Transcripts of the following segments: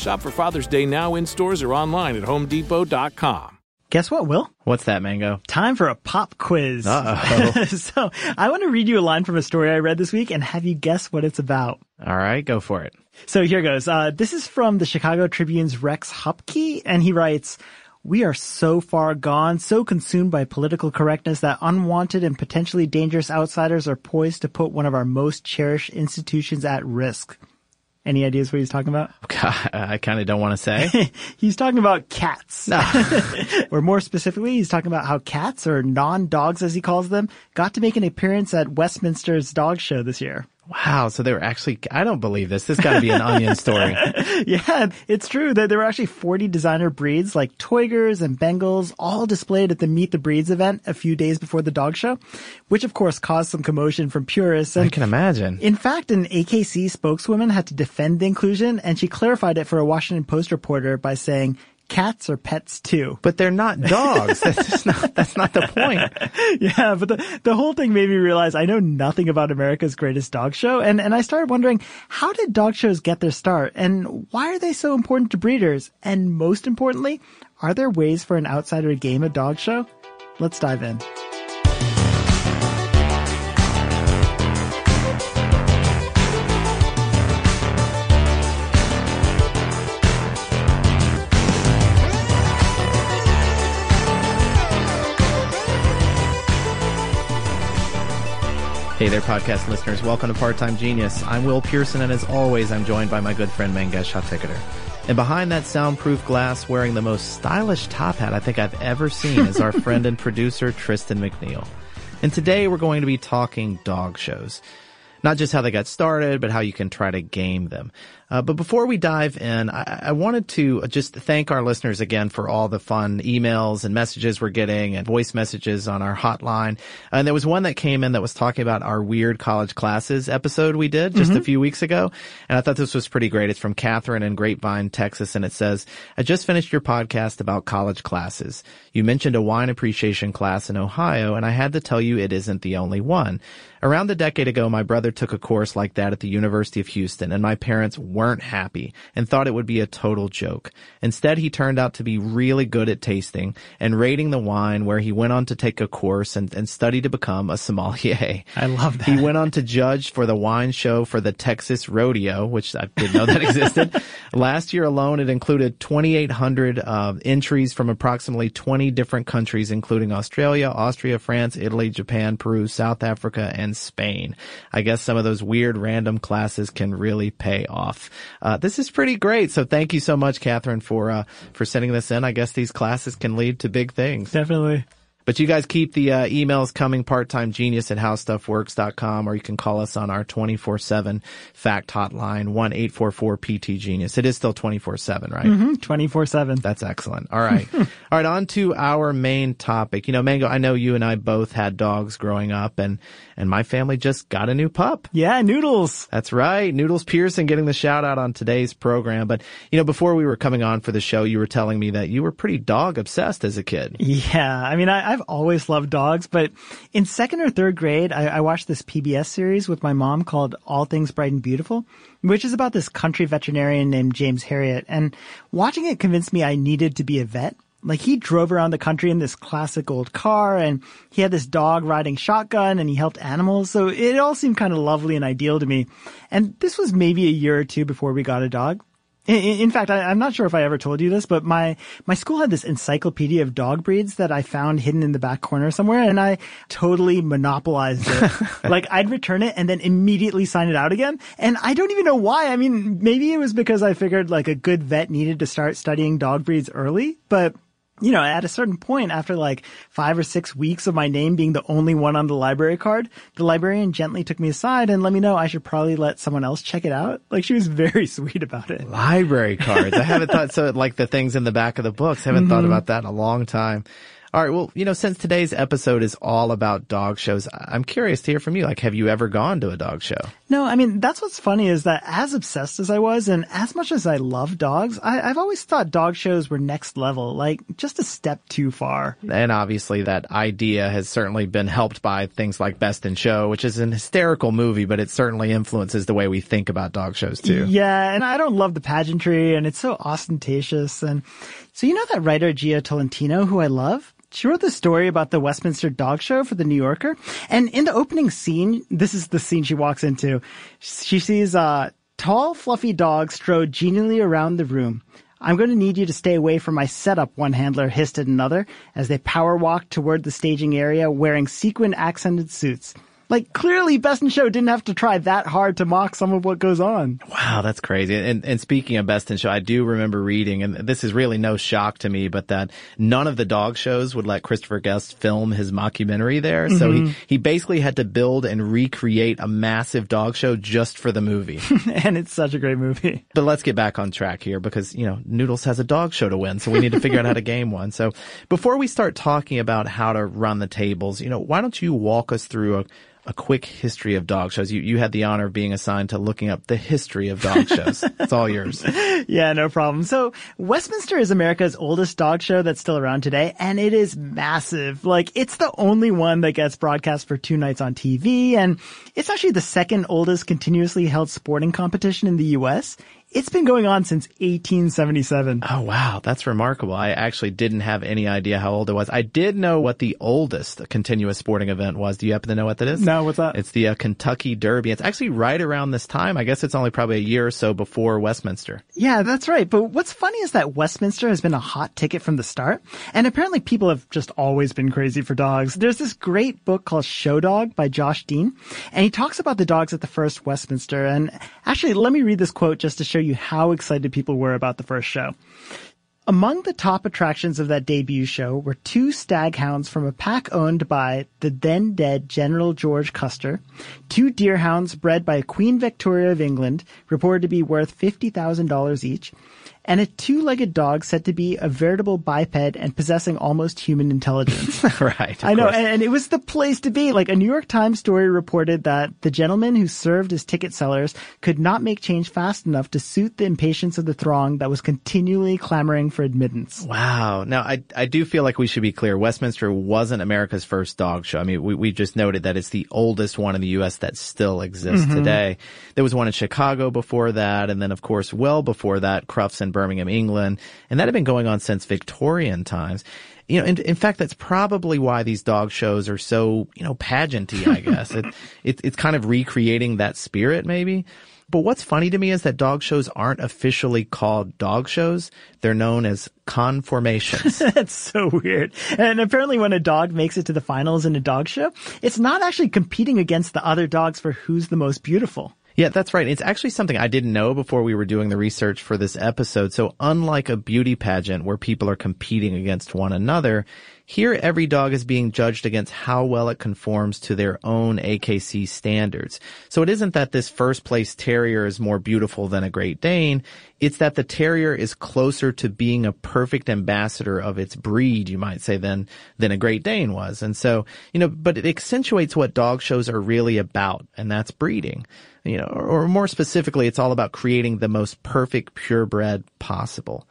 Shop for Father's Day now in stores or online at homedepot.com. Guess what, Will? What's that, Mango? Time for a pop quiz. Uh-oh. so I want to read you a line from a story I read this week and have you guess what it's about. All right, go for it. So here goes. Uh, this is from the Chicago Tribune's Rex Huppke, and he writes, we are so far gone, so consumed by political correctness that unwanted and potentially dangerous outsiders are poised to put one of our most cherished institutions at risk. Any ideas what he's talking about? God, I kind of don't want to say. he's talking about cats. or more specifically, he's talking about how cats, or non-dogs as he calls them, got to make an appearance at Westminster's dog show this year. Wow. So they were actually, I don't believe this. This got to be an onion story. yeah, it's true that there were actually 40 designer breeds like Toygers and Bengals all displayed at the Meet the Breeds event a few days before the dog show, which of course caused some commotion from purists. And I can imagine. In fact, an AKC spokeswoman had to defend the inclusion and she clarified it for a Washington Post reporter by saying, cats are pets too. But they're not dogs. that's just not, that's not the point. yeah, but the, the whole thing made me realize I know nothing about America's greatest dog show. And, and I started wondering, how did dog shows get their start? And why are they so important to breeders? And most importantly, are there ways for an outsider to game a dog show? Let's dive in. Hey there, podcast listeners. Welcome to Part Time Genius. I'm Will Pearson, and as always, I'm joined by my good friend Mangesh Hattikudur. And behind that soundproof glass, wearing the most stylish top hat I think I've ever seen, is our friend and producer Tristan McNeil. And today we're going to be talking dog shows. Not just how they got started, but how you can try to game them. Uh, but before we dive in, I, I, wanted to just thank our listeners again for all the fun emails and messages we're getting and voice messages on our hotline. And there was one that came in that was talking about our weird college classes episode we did just mm-hmm. a few weeks ago. And I thought this was pretty great. It's from Catherine in Grapevine, Texas. And it says, I just finished your podcast about college classes. You mentioned a wine appreciation class in Ohio, and I had to tell you it isn't the only one. Around a decade ago, my brother took a course like that at the University of Houston, and my parents weren't happy and thought it would be a total joke. Instead, he turned out to be really good at tasting and rating the wine where he went on to take a course and, and study to become a sommelier. I love that. He went on to judge for the wine show for the Texas Rodeo, which I didn't know that existed. Last year alone, it included 2,800 uh, entries from approximately 20 different countries, including Australia, Austria, France, Italy, Japan, Peru, South Africa, and Spain. I guess some of those weird random classes can really pay off. Uh, this is pretty great. So thank you so much, Catherine, for uh, for sending this in. I guess these classes can lead to big things. Definitely. But you guys keep the uh, emails coming, part-time-genius at howstuffworks.com, or you can call us on our 24-7 fact hotline, 1-844-PT-genius. It is still 24-7, right? Mm-hmm, 24-7. That's excellent. All right. All right, on to our main topic. You know, Mango, I know you and I both had dogs growing up, and, and my family just got a new pup. Yeah, Noodles. That's right. Noodles Pearson getting the shout out on today's program. But, you know, before we were coming on for the show, you were telling me that you were pretty dog obsessed as a kid. Yeah. I mean, I, I've always loved dogs, but in second or third grade, I, I watched this PBS series with my mom called All Things Bright and Beautiful, which is about this country veterinarian named James Herriot. And watching it convinced me I needed to be a vet. Like he drove around the country in this classic old car and he had this dog riding shotgun and he helped animals. So it all seemed kind of lovely and ideal to me. And this was maybe a year or two before we got a dog. In, in fact, I, am not sure if I ever told you this, but my, my school had this encyclopedia of dog breeds that I found hidden in the back corner somewhere and I totally monopolized it. like I'd return it and then immediately sign it out again. And I don't even know why. I mean, maybe it was because I figured like a good vet needed to start studying dog breeds early, but you know, at a certain point after like five or six weeks of my name being the only one on the library card, the librarian gently took me aside and let me know I should probably let someone else check it out. Like she was very sweet about it. Library cards. I haven't thought so like the things in the back of the books. I haven't mm-hmm. thought about that in a long time. All right. Well, you know, since today's episode is all about dog shows, I'm curious to hear from you. Like, have you ever gone to a dog show? No, I mean, that's what's funny is that as obsessed as I was and as much as I love dogs, I, have always thought dog shows were next level, like just a step too far. And obviously that idea has certainly been helped by things like Best in Show, which is an hysterical movie, but it certainly influences the way we think about dog shows too. Yeah. And I don't love the pageantry and it's so ostentatious. And so you know that writer Jia Tolentino, who I love? She wrote the story about the Westminster Dog Show for the New Yorker. And in the opening scene, this is the scene she walks into. She sees a tall, fluffy dog strode genially around the room. I'm going to need you to stay away from my setup, one handler hissed at another as they power walked toward the staging area wearing sequin accented suits. Like clearly Best in Show didn't have to try that hard to mock some of what goes on. Wow, that's crazy. And, and speaking of Best in Show, I do remember reading, and this is really no shock to me, but that none of the dog shows would let Christopher Guest film his mockumentary there. Mm-hmm. So he, mm-hmm. he basically had to build and recreate a massive dog show just for the movie. and it's such a great movie. But let's get back on track here because, you know, Noodles has a dog show to win, so we need to figure out how to game one. So before we start talking about how to run the tables, you know, why don't you walk us through a a quick history of dog shows. You you had the honor of being assigned to looking up the history of dog shows. it's all yours. Yeah, no problem. So Westminster is America's oldest dog show that's still around today, and it is massive. Like it's the only one that gets broadcast for two nights on TV, and it's actually the second oldest continuously held sporting competition in the U.S. It's been going on since 1877. Oh wow, that's remarkable. I actually didn't have any idea how old it was. I did know what the oldest continuous sporting event was. Do you happen to know what that is? No, what's that? It's the uh, Kentucky Derby. It's actually right around this time. I guess it's only probably a year or so before Westminster. Yeah, that's right. But what's funny is that Westminster has been a hot ticket from the start, and apparently people have just always been crazy for dogs. There's this great book called Show Dog by Josh Dean, and he talks about the dogs at the first Westminster. And actually, let me read this quote just to show you how excited people were about the first show. Among the top attractions of that debut show were two staghounds from a pack owned by the then dead General George Custer, two deerhounds bred by Queen Victoria of England, reported to be worth $50,000 each, and a two-legged dog said to be a veritable biped and possessing almost human intelligence. right. I know, and, and, it was the place to be. Like a New York Times story reported that the gentleman who served as ticket sellers could not make change fast enough to suit the impatience of the throng that was continually clamoring for admittance. Wow. Now, I, I do feel like we should be clear. Westminster wasn't America's first dog show. I mean, we, we just noted that it's the oldest one in the U.S. that still exists mm-hmm. today. There was one in Chicago before that, and then of course, well before that, Crufts and Birmingham, England, and that had been going on since Victorian times. You know, in, in fact, that's probably why these dog shows are so, you know, pageanty, I guess. it, it, it's kind of recreating that spirit, maybe. But what's funny to me is that dog shows aren't officially called dog shows. They're known as conformations. That's so weird. And apparently when a dog makes it to the finals in a dog show, it's not actually competing against the other dogs for who's the most beautiful. Yeah, that's right. It's actually something I didn't know before we were doing the research for this episode. So unlike a beauty pageant where people are competing against one another, here, every dog is being judged against how well it conforms to their own AKC standards. So it isn't that this first place terrier is more beautiful than a Great Dane. It's that the terrier is closer to being a perfect ambassador of its breed, you might say, than, than a Great Dane was. And so, you know, but it accentuates what dog shows are really about, and that's breeding. You know, or, or more specifically, it's all about creating the most perfect purebred possible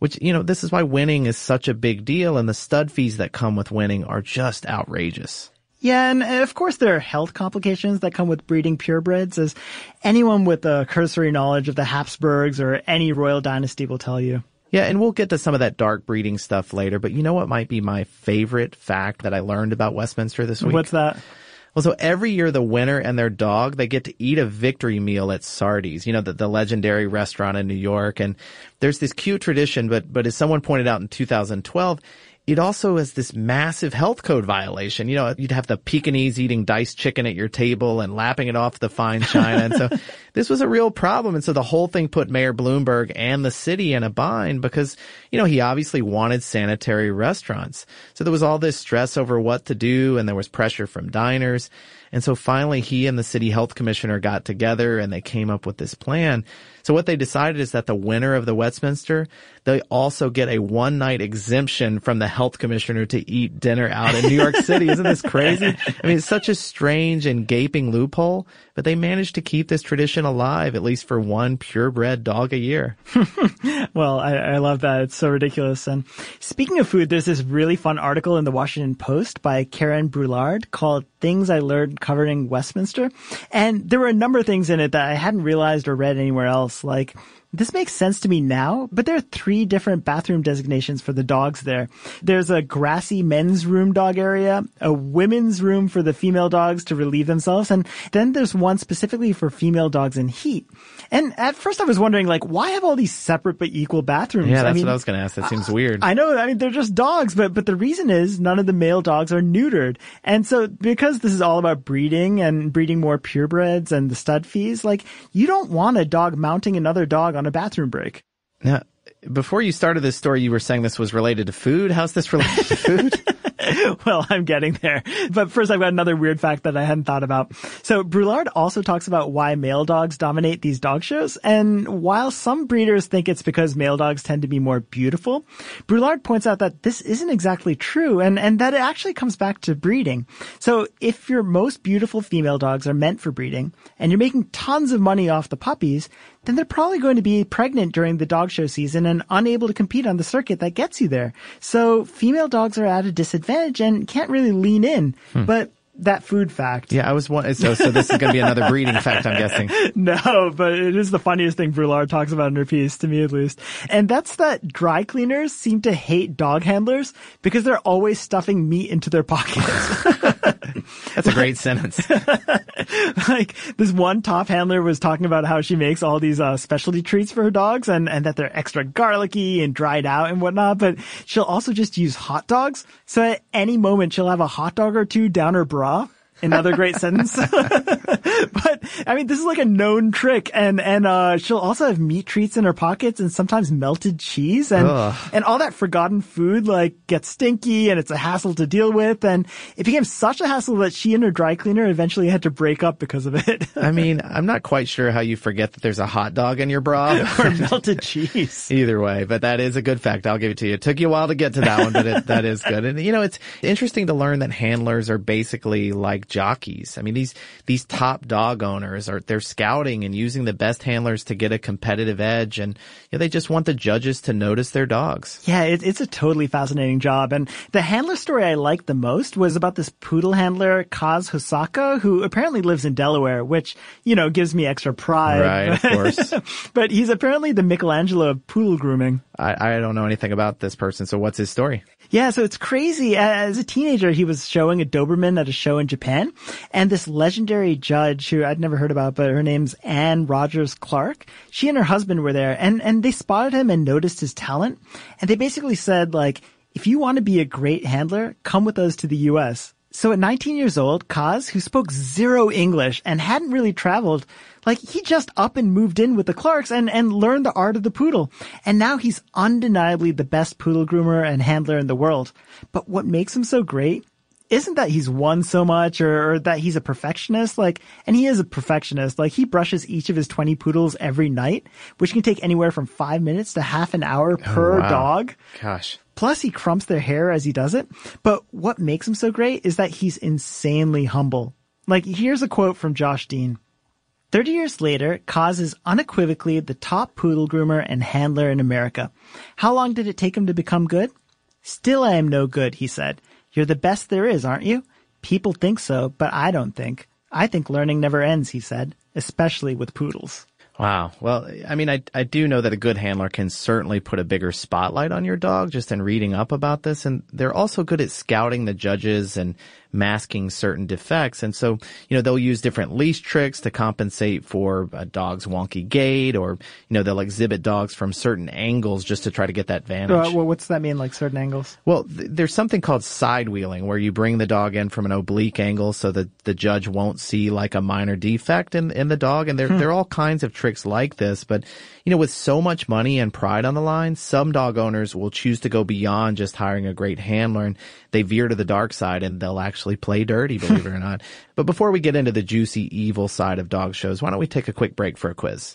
which, you know, this is why winning is such a big deal and the stud fees that come with winning are just outrageous. Yeah, and of course there are health complications that come with breeding purebreds, as anyone with a cursory knowledge of the Habsburgs or any royal dynasty will tell you. Yeah, and we'll get to some of that dark breeding stuff later, but you know what might be my favorite fact that I learned about Westminster this week? What's that? Well, so every year the winner and their dog, they get to eat a victory meal at Sardi's, you know, the, the legendary restaurant in New York. And there's this cute tradition, but, but as someone pointed out in 2012, it also is this massive health code violation. You know, you'd have the Pekingese eating diced chicken at your table and lapping it off the fine china. and so this was a real problem. And so the whole thing put Mayor Bloomberg and the city in a bind because, you know, he obviously wanted sanitary restaurants. So there was all this stress over what to do and there was pressure from diners. And so finally he and the city health commissioner got together and they came up with this plan. So what they decided is that the winner of the Westminster, they also get a one night exemption from the health commissioner to eat dinner out in New York City. Isn't this crazy? I mean, it's such a strange and gaping loophole, but they managed to keep this tradition alive, at least for one purebred dog a year. well, I, I love that. It's so ridiculous. And speaking of food, there's this really fun article in the Washington Post by Karin Brulliard called Things I Learned Covering Westminster. And there were a number of things in it that I hadn't realized or read anywhere else. Like, this makes sense to me now, but there are three different bathroom designations for the dogs there. There's a grassy men's room dog area, a women's room for the female dogs to relieve themselves, and then there's one specifically for female dogs in heat. And at first I was wondering, like, why have all these separate but equal bathrooms? Yeah, that's I mean, what I was going to ask. That seems weird. I know. I mean, they're just dogs, but, but the reason is none of the male dogs are neutered. And so because this is all about breeding and breeding more purebreds and the stud fees, like, you don't want a dog mounting another dog on a bathroom break. Now, before you started this story, you were saying this was related to food. How's this related to food? well, I'm getting there. But first, I've got another weird fact that I hadn't thought about. So Brulliard also talks about why male dogs dominate these dog shows. And while some breeders think it's because male dogs tend to be more beautiful, Brulliard points out that this isn't exactly true and, and that it actually comes back to breeding. So if your most beautiful female dogs are meant for breeding and you're making tons of money off the puppies, then they're probably going to be pregnant during the dog show season and unable to compete on the circuit that gets you there. So female dogs are at a disadvantage and can't really lean in. Hmm. But that food fact. Yeah, I was one. So, so this is going to be another breeding fact, I'm guessing. No, but it is the funniest thing Brulliard talks about in her piece, to me at least. And that's that dry cleaners seem to hate dog handlers because they're always stuffing meat into their pockets. That's a great sentence. like this one top handler was talking about how she makes all these uh, specialty treats for her dogs and, and that they're extra garlicky and dried out and whatnot, but she'll also just use hot dogs. So at any moment she'll have a hot dog or two down her bra genre Another great sentence. but I mean, this is like a known trick, and and uh, she'll also have meat treats in her pockets, and sometimes melted cheese, and Ugh. and all that forgotten food like gets stinky, and it's a hassle to deal with, and it became such a hassle that she and her dry cleaner eventually had to break up because of it. I mean, I'm not quite sure how you forget that there's a hot dog in your bra or melted cheese. Either way, but that is a good fact. I'll give it to you. It took you a while to get to that one, but it, that is good. And you know, it's interesting to learn that handlers are basically like jockeys. I mean, these, these top dog owners are, they're scouting and using the best handlers to get a competitive edge. And you know, they just want the judges to notice their dogs. Yeah, it, it's a totally fascinating job. And the handler story I liked the most was about this poodle handler, Kaz Hosaka, who apparently lives in Delaware, which, you know, gives me extra pride. Right, of course. but he's apparently the Michelangelo of poodle grooming. I, I don't know anything about this person. So what's his story? Yeah, so it's crazy. As a teenager, he was showing a Doberman at a show in Japan, and this legendary judge who I'd never heard about, but her name's Anne Rogers Clark. She and her husband were there, and and they spotted him and noticed his talent, and they basically said like, if you want to be a great handler, come with us to the U.S So at 19 years old, Kaz, who spoke zero English and hadn't really traveled, like he just up and moved in with the Clarks and, and learned the art of the poodle. And now he's undeniably the best poodle groomer and handler in the world. But what makes him so great isn't that he's won so much or, or, that he's a perfectionist. Like, and he is a perfectionist. Like he brushes each of his 20 poodles every night, which can take anywhere from five minutes to half an hour oh, per oh, wow. dog. Gosh. Plus he crumps their hair as he does it. But what makes him so great is that he's insanely humble. Like here's a quote from Josh Dean. 30 years later, Kaz is unequivocally the top poodle groomer and handler in America. How long did it take him to become good? Still I am no good, he said. You're the best there is, aren't you? People think so, but I don't think. I think learning never ends, he said, especially with poodles. Wow. Well, I mean, I, I do know that a good handler can certainly put a bigger spotlight on your dog just in reading up about this. And they're also good at scouting the judges and masking certain defects. And so, you know, they'll use different leash tricks to compensate for a dog's wonky gait or, you know, they'll exhibit dogs from certain angles just to try to get that vantage. Uh, well, what's that mean, like certain angles? Well, th- there's something called side wheeling where you bring the dog in from an oblique angle so that the judge won't see like a minor defect in, in the dog. And there, hmm. there are all kinds of tricks like this. But, you know, with so much money and pride on the line, some dog owners will choose to go beyond just hiring a great handler and they veer to the dark side and they'll actually play dirty, believe it or not. But before we get into the juicy evil side of dog shows, why don't we take a quick break for a quiz?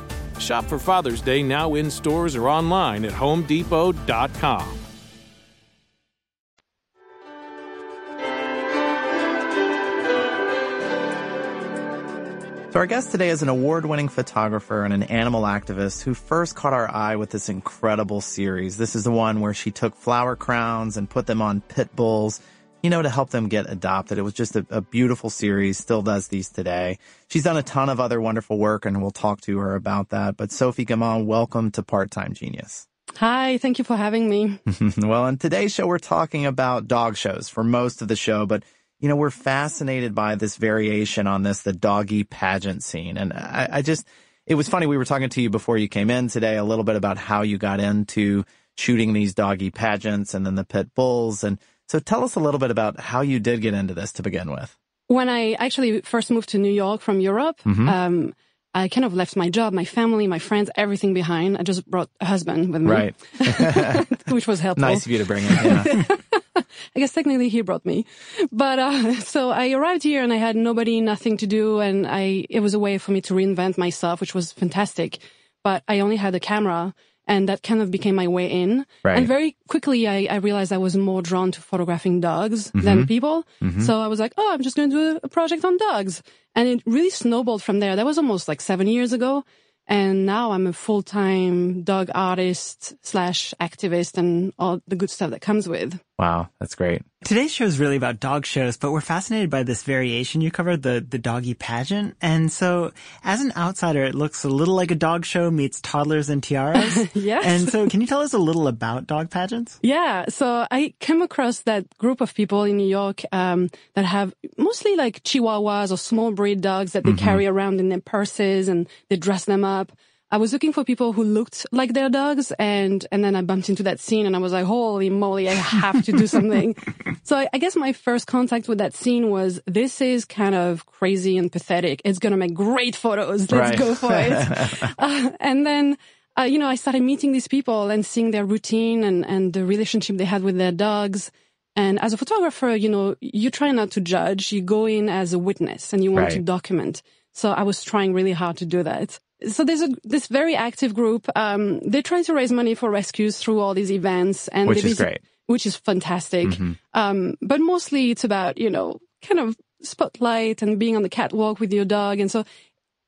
Shop for Father's Day now in stores or online at homedepot.com. So our guest today is an award-winning photographer and an animal activist who first caught our eye with this incredible series. This is the one where she took flower crowns and put them on pit bulls you know, to help them get adopted. It was just a, a, beautiful series, still does these today. She's done a ton of other wonderful work and we'll talk to her about that. But Sophie Gamand, welcome to Part-Time Genius. Hi, thank you for having me. well, in today's show, we're talking about dog shows for most of the show, but you know, we're fascinated by this variation on this, the doggy pageant scene. And I, I just, it was funny. We were talking to you before you came in today a little bit about how you got into shooting these doggy pageants and then the pit bulls and so tell us a little bit about how you did get into this to begin with. When I actually first moved to New York from Europe, mm-hmm. um, I kind of left my job, my family, my friends, everything behind. I just brought a husband with me. Right. which was helpful. Nice of you to bring him. Yeah. I guess technically he brought me. But, uh, so I arrived here and I had nobody, nothing to do. And I, it was a way for me to reinvent myself, which was fantastic. But I only had a camera And that kind of became my way in. Right. And very quickly, I, I realized I was more drawn to photographing dogs Mm-hmm. than people. So I was like, oh, I'm just going to do a project on dogs. And it really snowballed from there. That was almost like seven years ago. And now I'm a full-time dog artist slash activist and all the good stuff that comes with. Wow, that's great. Today's show is really about dog shows, but we're fascinated by this variation you covered, the, the doggy pageant. And so as an outsider, it looks a little like a dog show meets toddlers and tiaras. Yes. And so can you tell us a little about dog pageants? Yeah, so I came across that group of people in New York um, that have mostly like Chihuahuas or small breed dogs that they carry around in their purses and they dress them up. I was looking for people who looked like their dogs, and and then I bumped into that scene, and I was like, "Holy moly, I have to do something." so I, I guess my first contact with that scene was, "This is kind of crazy and pathetic. It's gonna make great photos. Let's Right. go for it." uh, and then uh, you know, I started meeting these people and seeing their routine and, and the relationship they had with their dogs. And as a photographer, you know, you try not to judge. You go in as a witness and you want to document. So I was trying really hard to do that. So there's a, this very active group. Um, they try to raise money for rescues through all these events and Which is great. which is fantastic. Um, but mostly it's about, you know, kind of spotlight and being on the catwalk with your dog. And so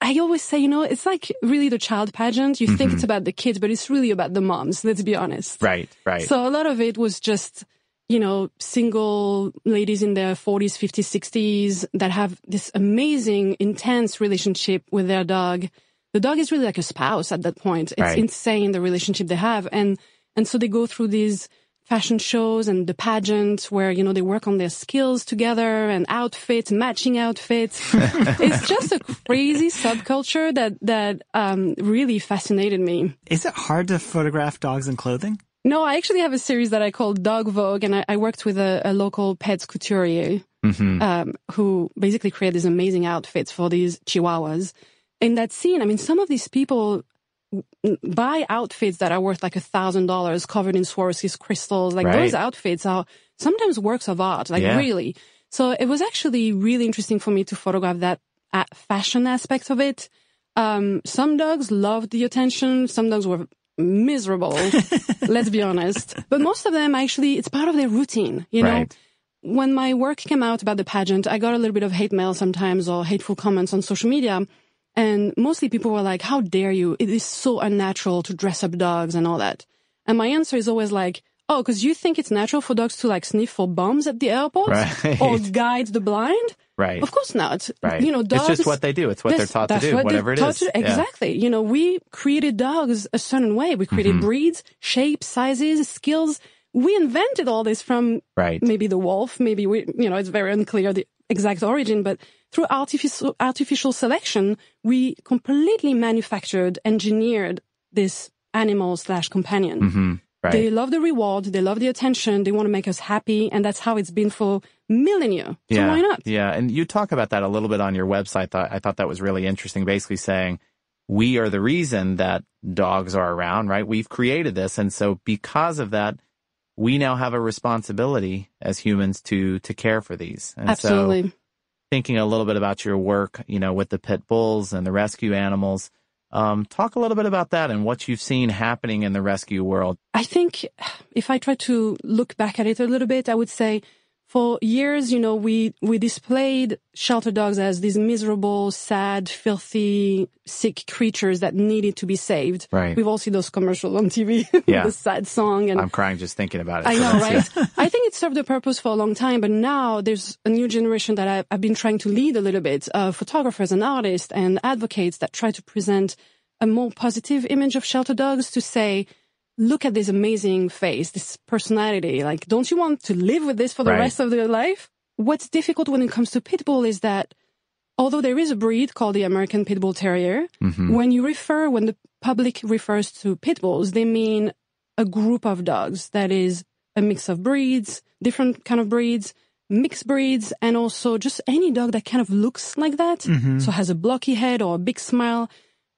I always say, you know, it's like really the child pageant. You think it's about the kids, but it's really about the moms. Let's be honest. Right, right. So a lot of it was just, you know, single ladies in their 40s, 50s, 60s that have this amazing, intense relationship with their dog. The dog is really like a spouse at that point. It's Right. insane the relationship they have. And, and so they go through these fashion shows and the pageant where, you know, they work on their skills together and outfits, matching outfits. it's just a crazy subculture that, that, um, really fascinated me. Is it hard to photograph dogs in clothing? No, I actually have a series that I call Dog Vogue, and I, I worked with a, a local pets couturier um, who basically created these amazing outfits for these chihuahuas. In that scene, I mean, some of these people buy outfits that are worth like a thousand dollars, covered in Swarovski's crystals. Like Right. those outfits are sometimes works of art, like Yeah. really. So it was actually really interesting for me to photograph that uh, fashion aspect of it. Um, some dogs loved the attention. Some dogs were miserable. let's be honest. But most of them actually, it's part of their routine, you know? Right. When my work came out about the pageant, I got a little bit of hate mail sometimes or hateful comments on social media. And mostly people were like, how dare you? It is so unnatural to dress up dogs and all that. And my answer is always like, oh, because you think it's natural for dogs to like sniff for bombs at the airport Right. or guide the blind? right. Of course not. Right. You know, dogs. It's just what they do. It's what they're taught to do, what whatever it is. to do. Yeah. Exactly. You know, we created dogs a certain way. We created Mm-hmm. breeds, shapes, sizes, skills. We invented all this from Right. maybe the wolf, maybe we, you know, it's very unclear the exact origin, but through artificial, artificial selection, we completely manufactured, engineered this animal slash companion. Mm-hmm. Right. They love the reward. They love the attention. They want to make us happy. And that's how it's been for millennia. So yeah. why not? Yeah. And you talk about that a little bit on your website. Thought- I thought that was really interesting. Basically saying we are the reason that dogs are around, right? We've created this. And so because of that, we now have a responsibility as humans to, to care for these. And so Absolutely. thinking a little bit about your work, you know, with the pit bulls and the rescue animals, um, talk a little bit about that and what you've seen happening in the rescue world. I think if I try to look back at it a little bit, I would say for years, you know, we, we displayed shelter dogs as these miserable, sad, filthy, sick creatures that needed to be saved. Right. We've all seen those commercials on TV, Yeah. the sad song and I'm crying just thinking about it. I know, right? I think it served a purpose for a long time, but now there's a new generation that I've, I've been trying to lead a little bit, uh, photographers and artists and advocates that try to present a more positive image of shelter dogs to say, look at this amazing face, this personality. Like, don't you want to live with this for the Right. rest of your life? What's difficult when it comes to pit bull is that although there is a breed called the American Pit Bull Terrier, Mm-hmm. when you refer, when the public refers to pit bulls, they mean a group of dogs that is a mix of breeds, different kind of breeds, mixed breeds, and also just any dog that kind of looks like that. So has a blocky head or a big smile.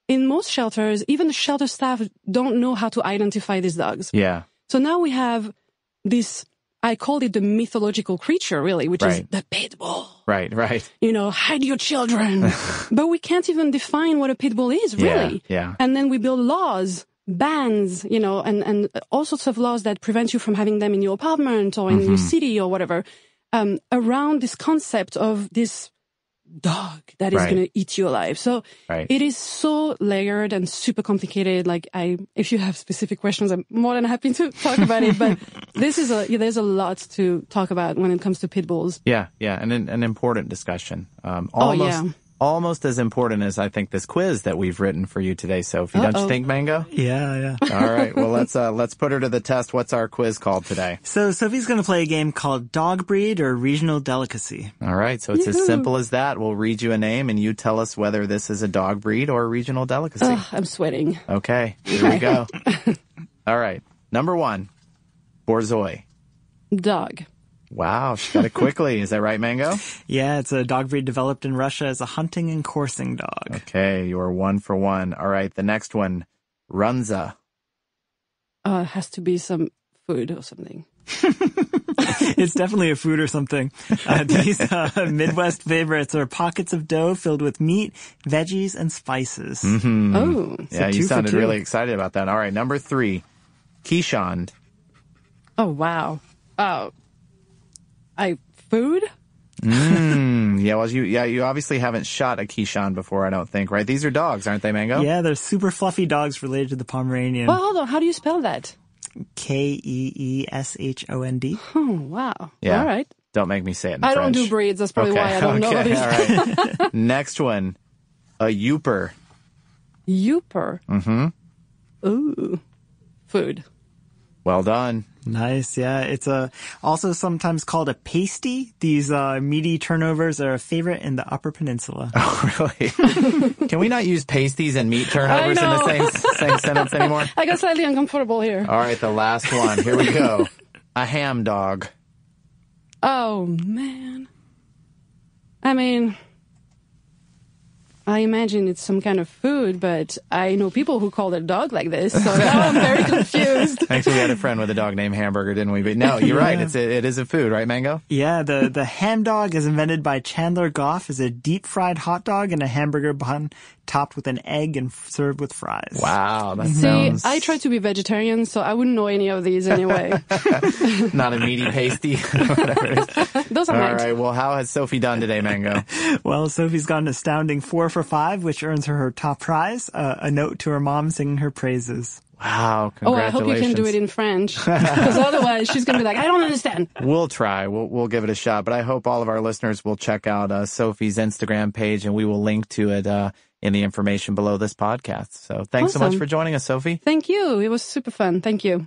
In most shelters, even the shelter staff don't know how to identify these dogs. yeah. So now we have this, I called it the mythological creature, really, which is the pit bull Right. Right. you know, hide your children. but we can't even define what a pit bull is, Yeah, really. yeah. And then we build laws bans, you know, and, and all sorts of laws that prevent you from having them in your apartment or in Mm-hmm. your city or whatever, um, around this concept of this dog that is Right. going to eat you alive. So Right. it is so layered and super complicated. Like I, if you have specific questions, I'm more than happy to talk about it. But this is a, yeah, there's a lot to talk about when it comes to pit bulls. Yeah, yeah, and an, an important discussion. Um, Oh, yeah. Almost as important as I think this quiz that we've written for you today, Sophie. Don't you think, Mango? Yeah, yeah. All right. Well, let's uh, let's put her to the test. What's our quiz called today? So Sophie's going to play a game called Dog Breed or Regional Delicacy. All right. So it's as Yoo-hoo. simple as that. We'll read you a name, and you tell us whether this is a dog breed or a regional delicacy. Ugh, I'm sweating. Okay. Here we go. All right. Number one, Borzoi. Dog. Wow, she got it quickly. Is that right, Mango? Yeah, it's a dog breed developed in Russia as a hunting and coursing dog. Okay, you are one for one. All right, the next one, Runza. Uh, has to be some food or something. it's definitely a food or something. Uh, these uh, Midwest favorites are pockets of dough filled with meat, veggies, and spices. Mm-hmm. Oh, Yeah, two you for sounded two. really excited about that. All right, number three, Keeshond. oh wow. Oh, I food. Mm, yeah, well, you yeah you obviously haven't shot a Keeshond before, I don't think, right? These are dogs, aren't they, Mango? Yeah, they're super fluffy dogs related to the Pomeranian. Well, hold on. How do you spell that? K E E S H O N D. Oh wow. Yeah. All right. Don't make me say it. In I don't do breeds. That's probably okay. why I don't know okay. these. All right. Next one, a Yooper. Yooper. Mm-hmm. Ooh. Food. Well done. Nice, yeah. It's a also sometimes called a pasty. These uh, meaty turnovers are a favorite in the Upper Peninsula. Oh, really? Can we not use pasties and meat turnovers in the same same sentence anymore? I got slightly uncomfortable here. All right, the last one. Here we go. A ham dog. Oh man. I mean, I imagine it's some kind of food, but I know people who call their dog like this, so now I'm very confused. Thanks, we had a friend with a dog named Hamburger, didn't we? But no, you're right. It's a, it is a food, right, Mango? Yeah, the, the ham dog is invented by Chandler Goff as a deep fried hot dog and a hamburger bun topped with an egg and served with fries. Wow, that See, sounds I try to be vegetarian, so I wouldn't know any of these anyway. not a meaty pasty. Whatever it is. Those are All mine. right. Well, how has Sophie done today, Mango? Well, Sophie's got an astounding four for five, which earns her her top prize, uh, a note to her mom singing her praises. Wow, Oh, I hope you can do it in French, because otherwise she's gonna be like, I don't understand. We'll try. We'll we'll give it a shot. But I hope all of our listeners will check out uh, Sophie's Instagram page, and we will link to it uh, in the information below this podcast. So thanks so much for joining us, Sophie. Thank you. It was super fun. Thank you.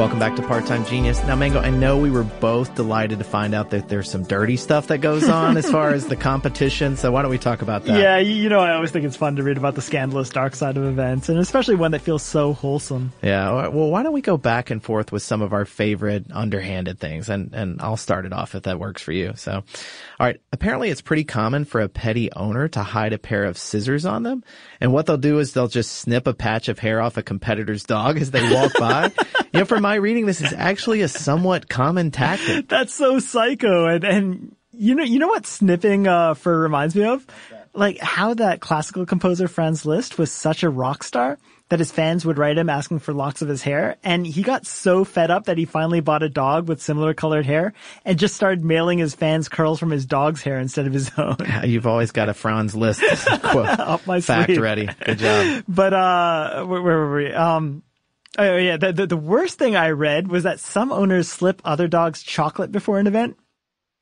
Welcome back to Part Time Genius. Now, Mango, I know we were both delighted to find out that there's some dirty stuff that goes on as far as the competition. So why don't we talk about that? Yeah, you know, I always think it's fun to read about the scandalous dark side of events, and especially one that feels so wholesome. Yeah. Well, why don't we go back and forth with some of our favorite underhanded things, and and I'll start it off if that works for you. So, all right. Apparently, it's pretty common for a petty owner to hide a pair of scissors on them, and what they'll do is they'll just snip a patch of hair off a competitor's dog as they walk by. know, from my reading, this is actually a somewhat common tactic. That's so psycho. And, and you know, you know what snipping, uh, fur reminds me of? Like how that classical composer Franz Liszt was such a rock star that his fans would write him asking for locks of his hair. And he got so fed up that he finally bought a dog with similar colored hair and just started mailing his fans curls from his dog's hair instead of his own. You've always got a Franz Liszt quote Up my fact sleeve. ready. Good job. But, uh, where, where were we? Um, Oh yeah, the, the the worst thing I read was that some owners slip other dogs chocolate before an event.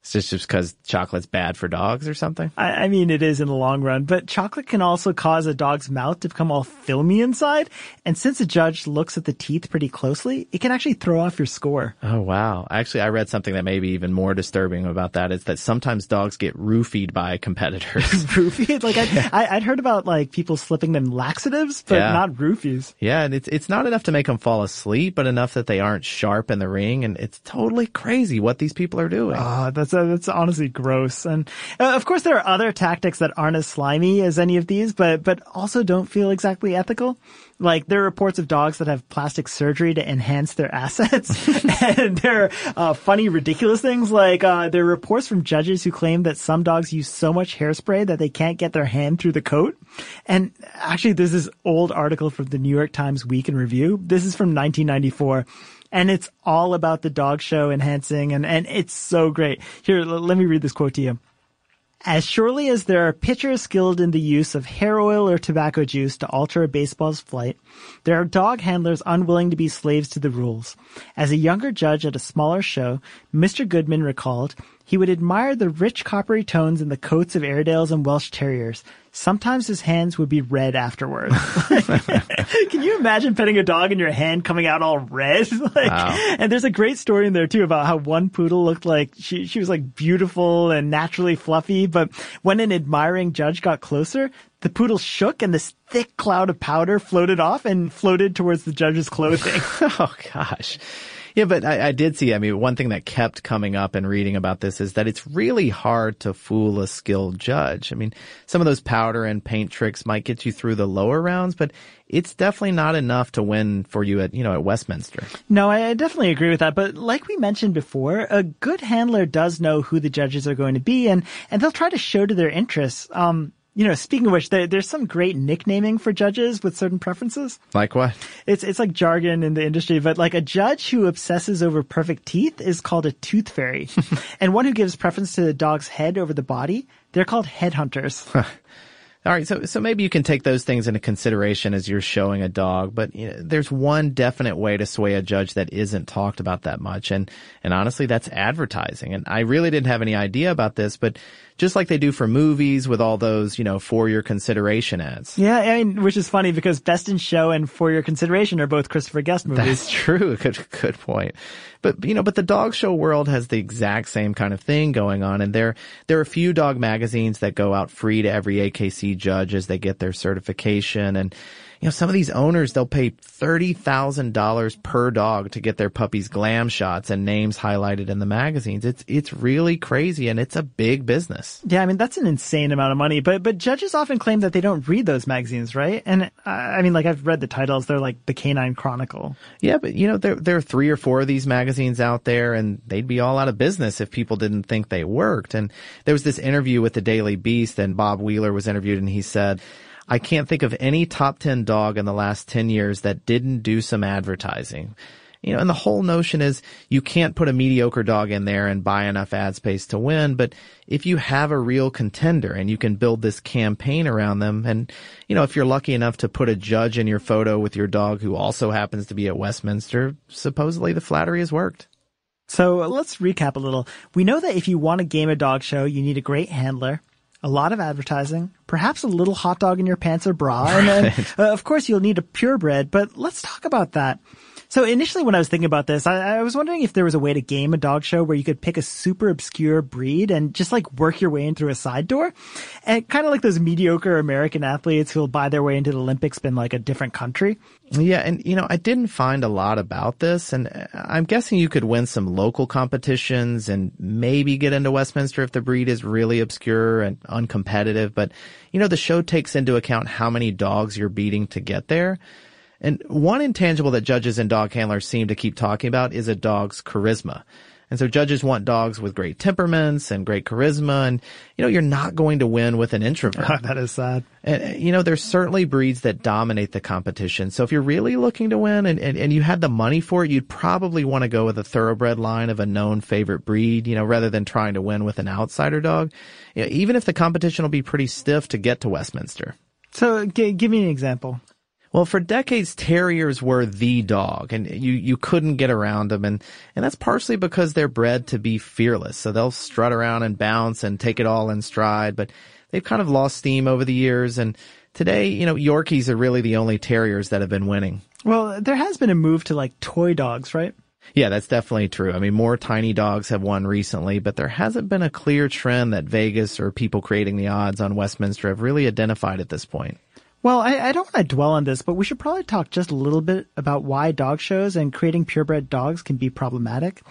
It's just because chocolate's bad for dogs or something. I, I mean, it is in the long run, but chocolate can also cause a dog's mouth to become all filmy inside. And since a judge looks at the teeth pretty closely, it can actually throw off your score. Oh wow! Actually, I read something that may be even more disturbing about that. Is that sometimes dogs get roofied by competitors. roofied? like I, I, I'd heard about like people slipping them laxatives, but Yeah. not roofies. yeah, and it's it's not enough to make them fall asleep, but enough that they aren't sharp in the ring, and it's totally crazy what these people are doing. Oh, that's uh, that's honestly gross. And uh, of course, there are other tactics that aren't as slimy as any of these, but but also don't feel exactly ethical. Like there are reports of dogs that have plastic surgery to enhance their assets, and there are uh, funny, ridiculous things. Like uh, there are reports from judges who claim that some dogs use so much hairspray that they can't get their hand through the coat. And actually, there's this old article from the New York Times Week in Review. This is from 1994 and it's all about the dog show enhancing and, and it's so great. Here, l- let me read this quote to you. As surely as there are pitchers skilled in the use of hair oil or tobacco juice to alter a baseball's flight, there are dog handlers unwilling to be slaves to the rules. As a younger judge at a smaller show, Mr. Goodman recalled, he would admire the rich coppery tones in the coats of Airedales and Welsh Terriers. Sometimes his hands would be red afterwards. Can you imagine petting a dog and your hand coming out all red? like, And there's a great story in there too about how one poodle looked like she she was like beautiful and naturally fluffy, but when an admiring judge got closer, the poodle shook and this thick cloud of powder floated off and floated towards the judge's clothing. Oh gosh. Yeah, but I, I did see, I mean, one thing that kept coming up in reading about this is that it's really hard to fool a skilled judge. I mean, some of those powder and paint tricks might get you through the lower rounds, but it's definitely not enough to win for you at, you know, at Westminster. No, I I definitely agree with that. But like we mentioned before, a good handler does know who the judges are going to be and, and they'll try to show to their interests. Um, you know, speaking of which, there, there's some great nicknaming for judges with certain preferences. Like what? It's, it's like jargon in the industry, but like a judge who obsesses over perfect teeth is called a tooth fairy. and one who gives preference to the dog's head over the body, they're called headhunters. All right, so so maybe you can take those things into consideration as you're showing a dog, but you know, there's one definite way to sway a judge that isn't talked about that much, and and honestly, that's advertising. And I really didn't have any idea about this, but just like they do for movies with all those you know for your consideration ads. yeah, I mean, which is funny because Best in Show and For Your Consideration are both Christopher Guest movies. That's true. Good, good point. But you know, but the dog show world has the exact same kind of thing going on, and there there are a few dog magazines that go out free to every AKC judge as they get their certification, and you know, some of these owners they'll pay thirty thousand dollars per dog to get their puppies glam shots and names highlighted in the magazines. It's it's really crazy, and it's a big business. Yeah, I mean that's an insane amount of money, but but judges often claim that they don't read those magazines, right? And uh, I mean, like I've read the titles; they're like the Canine Chronicle. Yeah, but you know, there there are three or four of these magazines out there, and they'd be all out of business if people didn't think they worked. And there was this interview with the Daily Beast, and Bob Wheeler was interviewed, and he said. I can't think of any top 10 dog in the last 10 years that didn't do some advertising. You know, and the whole notion is you can't put a mediocre dog in there and buy enough ad space to win. But if you have a real contender and you can build this campaign around them, and, you know, if you're lucky enough to put a judge in your photo with your dog who also happens to be at Westminster, supposedly the flattery has worked. So uh, let's recap a little. We know that if you want to game a dog show, you need a great handler, a lot of advertising, perhaps a little hot dog in your pants or bra, and then, uh, of course, you'll need a purebred. But let's talk about that. So initially when I was thinking about this, I, I, was wondering if there was a way to game a dog show where you could pick a super obscure breed and just like work your way in through a side door. And kind of like those mediocre American athletes who'll buy their way into the Olympics in like a different country. Yeah. And you know, I didn't find a lot about this and uh, I'm guessing you could win some local competitions and maybe get into Westminster if the breed is really obscure and uncompetitive. But you know, the show takes into account how many dogs you're beating to get there. And one intangible that judges and dog handlers seem to keep talking about is a dog's charisma. And so judges want dogs with great temperaments and great charisma. And, you know, you're not going to win with an introvert. that is sad. And, you know, there's certainly breeds that dominate the competition. So if you're really looking to win and, and, and you had the money for it, you'd probably want to go with a thoroughbred line of a known favorite breed, you know, rather than trying to win with an outsider dog. You know, even if the competition will be pretty stiff to get to Westminster. So g- give me an example. Well, for decades, terriers were the dog and you, you couldn't get around them. And, and that's partially because they're bred to be fearless. So they'll strut around and bounce and take it all in stride, but they've kind of lost steam over the years. And today, you know, Yorkies are really the only terriers that have been winning. Well, there has been a move to like toy dogs, right? Yeah, that's definitely true. I mean, more tiny dogs have won recently, but there hasn't been a clear trend that Vegas or people creating the odds on Westminster have really identified at this point. Well, I, I, don't want to dwell on this, but we should probably talk just a little bit about why dog shows and creating purebred dogs can be problematic.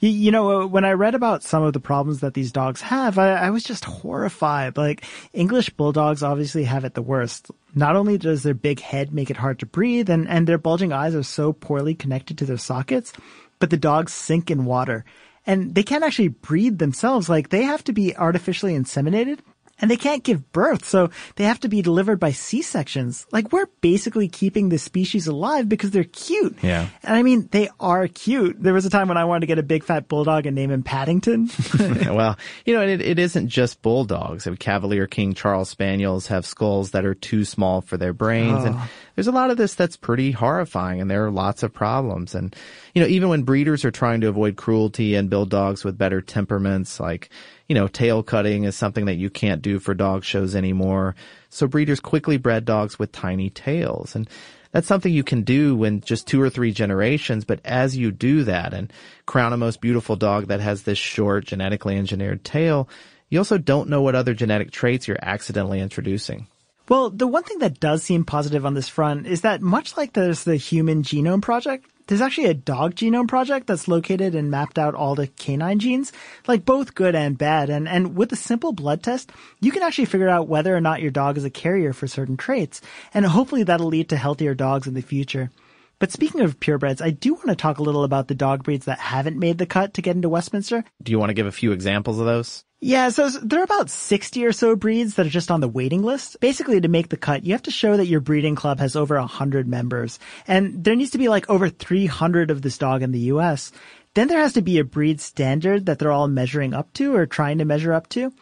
You, you know, uh, when I read about some of the problems that these dogs have, I, I was just horrified. Like, English bulldogs obviously have it the worst. Not only does their big head make it hard to breathe, and, and their bulging eyes are so poorly connected to their sockets, but the dogs sink in water and they can't actually breed themselves. Like they have to be artificially inseminated and they can't give birth, so they have to be delivered by C-sections. Like we're basically keeping the species alive because they're cute. Yeah. And I mean, they are cute. There was a time when I wanted to get a big fat bulldog and name him Paddington. well, you know, it, it isn't just bulldogs. Cavalier King Charles Spaniels have skulls that are too small for their brains. Oh. And there's a lot of this that's pretty horrifying and there are lots of problems. And, you know, even when breeders are trying to avoid cruelty and build dogs with better temperaments, like, you know, tail cutting is something that you can't do for dog shows anymore. So breeders quickly bred dogs with tiny tails. And that's something you can do in just two or three generations. But as you do that and crown a most beautiful dog that has this short genetically engineered tail, you also don't know what other genetic traits you're accidentally introducing. Well, the one thing that does seem positive on this front is that much like there's the Human Genome Project, there's actually a dog genome project that's located and mapped out all the canine genes, like both good and bad. And, and with a simple blood test, you can actually figure out whether or not your dog is a carrier for certain traits. And hopefully that'll lead to healthier dogs in the future. But speaking of purebreds, I do want to talk a little about the dog breeds that haven't made the cut to get into Westminster. Do you want to give a few examples of those? Yeah, so there are about 60 or so breeds that are just on the waiting list. Basically, to make the cut, you have to show that your breeding club has over 100 members. And there needs to be like over 300 of this dog in the US. Then there has to be a breed standard that they're all measuring up to or trying to measure up to.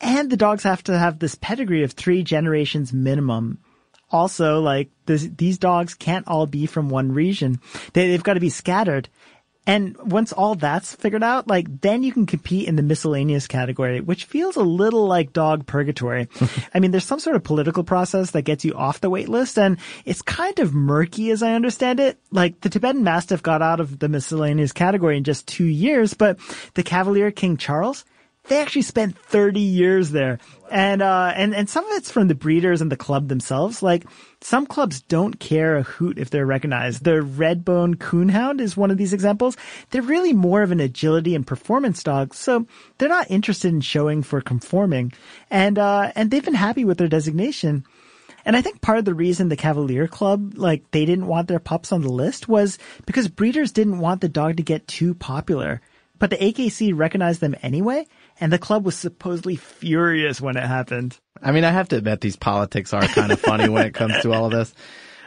And the dogs have to have this pedigree of three generations minimum. Also, like, this, these dogs can't all be from one region. They, they've got to be scattered. And once all that's figured out, like then you can compete in the miscellaneous category, which feels a little like dog purgatory. I mean, there's some sort of political process that gets you off the wait list and it's kind of murky as I understand it. Like the Tibetan Mastiff got out of the miscellaneous category in just two years, but the Cavalier King Charles, they actually spent 30 years there. And, uh, and, and some of it's from the breeders and the club themselves. Like, some clubs don't care a hoot if they're recognized. The Redbone Coonhound is one of these examples. They're really more of an agility and performance dog, so they're not interested in showing for conforming. And, uh, and they've been happy with their designation. And I think part of the reason the Cavalier Club, like, they didn't want their pups on the list was because breeders didn't want the dog to get too popular. But the AKC recognized them anyway, and the club was supposedly furious when it happened. I mean, I have to admit these politics are kind of funny when it comes to all of this.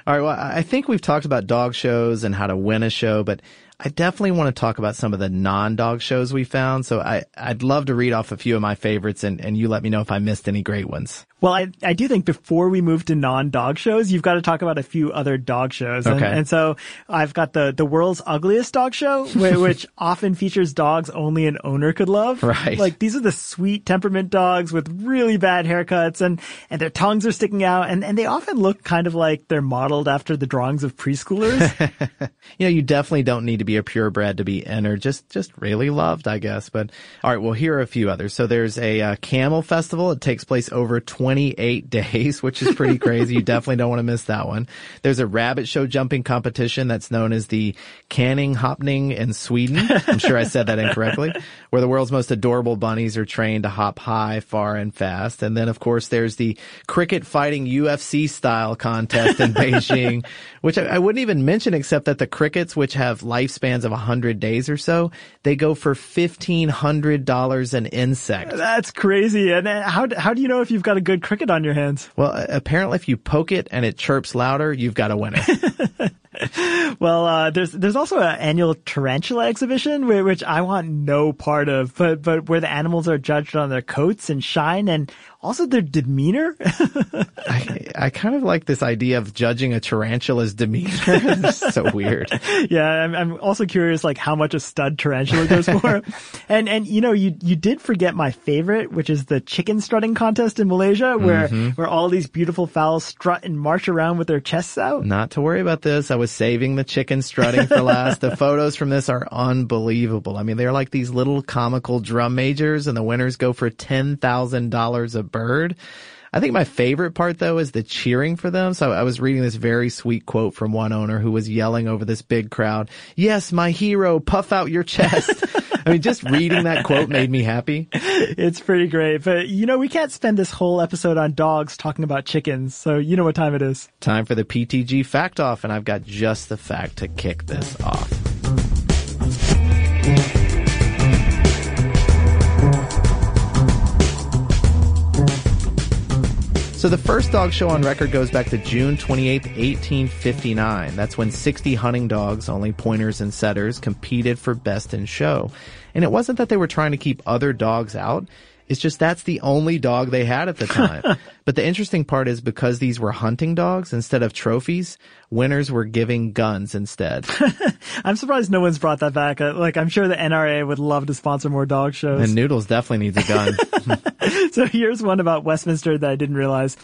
All right. Well, I think we've talked about dog shows and how to win a show, but I definitely want to talk about some of the non-dog shows we found. So I, I'd love to read off a few of my favorites and, and you let me know if I missed any great ones. Well, I, I do think before we move to non-dog shows, you've got to talk about a few other dog shows. And, Okay. and so I've got the, the world's ugliest dog show, which often features dogs only an owner could love. Right. Like these are the sweet temperament dogs with really bad haircuts and, and their tongues are sticking out and, and they often look kind of like they're modeled after the drawings of preschoolers. You know, you definitely don't need to be a purebred to be entered. Just, just really loved, I guess. But all right. Well, here are a few others. So there's a uh, camel festival. It takes place over 28 days, which is pretty crazy. you definitely don't want to miss that one. There's a rabbit show jumping competition that's known as the Kaninhoppning in Sweden. I'm sure I said that incorrectly, where the world's most adorable bunnies are trained to hop high, far, and fast. And then, of course, there's the cricket fighting UFC style contest in Beijing, which I, I wouldn't even mention except that the crickets, which have lifespans of 100 days or so, they go for $1,500 an insect. That's crazy. And how, how do you know if you've got a good cricket on your hands? Well, apparently if you poke it and it chirps louder, you've got a winner. Well, uh, there's there's also an annual tarantula exhibition which I want no part of, but but where the animals are judged on their coats and shine and also their demeanor. I, I kind of like this idea of judging a tarantula's demeanor. it's so weird. yeah, I'm, I'm also curious like how much a stud tarantula goes for. and and you know you you did forget my favorite, which is the chicken strutting contest in Malaysia, where mm-hmm. where all these beautiful fowls strut and march around with their chests out. Not to worry about this. I was saving the chicken strutting for last. the photos from this are unbelievable. I mean, they're like these little comical drum majors and the winners go for $10,000 a bird. I think my favorite part though is the cheering for them. So I was reading this very sweet quote from one owner who was yelling over this big crowd. Yes, my hero, puff out your chest. I mean, just reading that quote made me happy. It's pretty great, but you know we can't spend this whole episode on dogs talking about chickens, so you know what time it is. Time for the PTG fact off and I've got just the fact to kick this off. So the first dog show on record goes back to June 28, 1859. That's when 60 hunting dogs, only pointers and setters, competed for best in show. And it wasn't that they were trying to keep other dogs out. It's just that's the only dog they had at the time. but the interesting part is because these were hunting dogs instead of trophies, winners were giving guns instead. I'm surprised no one's brought that back. Uh, Like I'm sure the NRA would love to sponsor more dog shows. and Noodles definitely needs a gun. So here's one about Westminster that I didn't realize.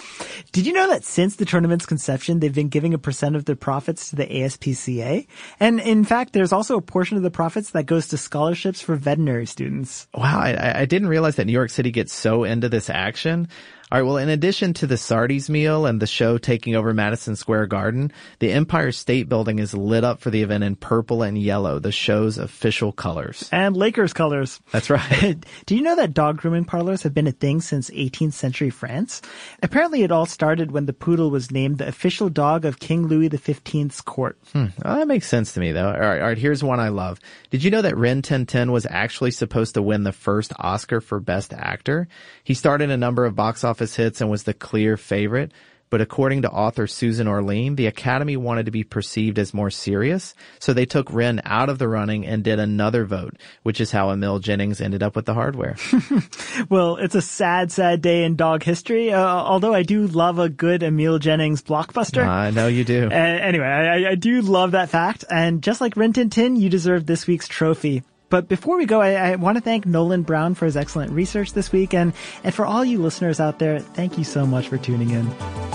Did you know that since the tournament's conception, they've been giving a percent of their profits to the ASPCA? And in fact, there's also a portion of the profits that goes to scholarships for veterinary students. Wow, I- I, I didn't realize that New York City gets so into this action. All right, well, in addition to the Sardi's meal and the show taking over Madison Square Garden, the Empire State Building is lit up for the event in purple and yellow, the show's official colors. And Lakers colors. That's right. Do you know that dog grooming parlors have been a thing since 18th century France? Apparently it all started when the poodle was named the official dog of King Louis XV's court. Hmm. Well, that makes sense to me, though. All right, all right, here's one I love. Did you know that Rin Tin Tin was actually supposed to win the first Oscar for Best Actor? He starred in a number of box office hits and was the clear favorite. But according to author Susan Orlean, the Academy wanted to be perceived as more serious, so they took Rin out of the running and did another vote, which is how Emil Jannings ended up with the hardware. Well, it's a sad, sad day in dog history, uh, although I do love a good Emil Jannings blockbuster. I know you do. Uh, anyway, I, I do love that fact. And just like Rin Tin Tin, you deserve this week's trophy. But before we go, I, I want to thank Nolan Brown for his excellent research this week. And, and for all you listeners out there, thank you so much for tuning in.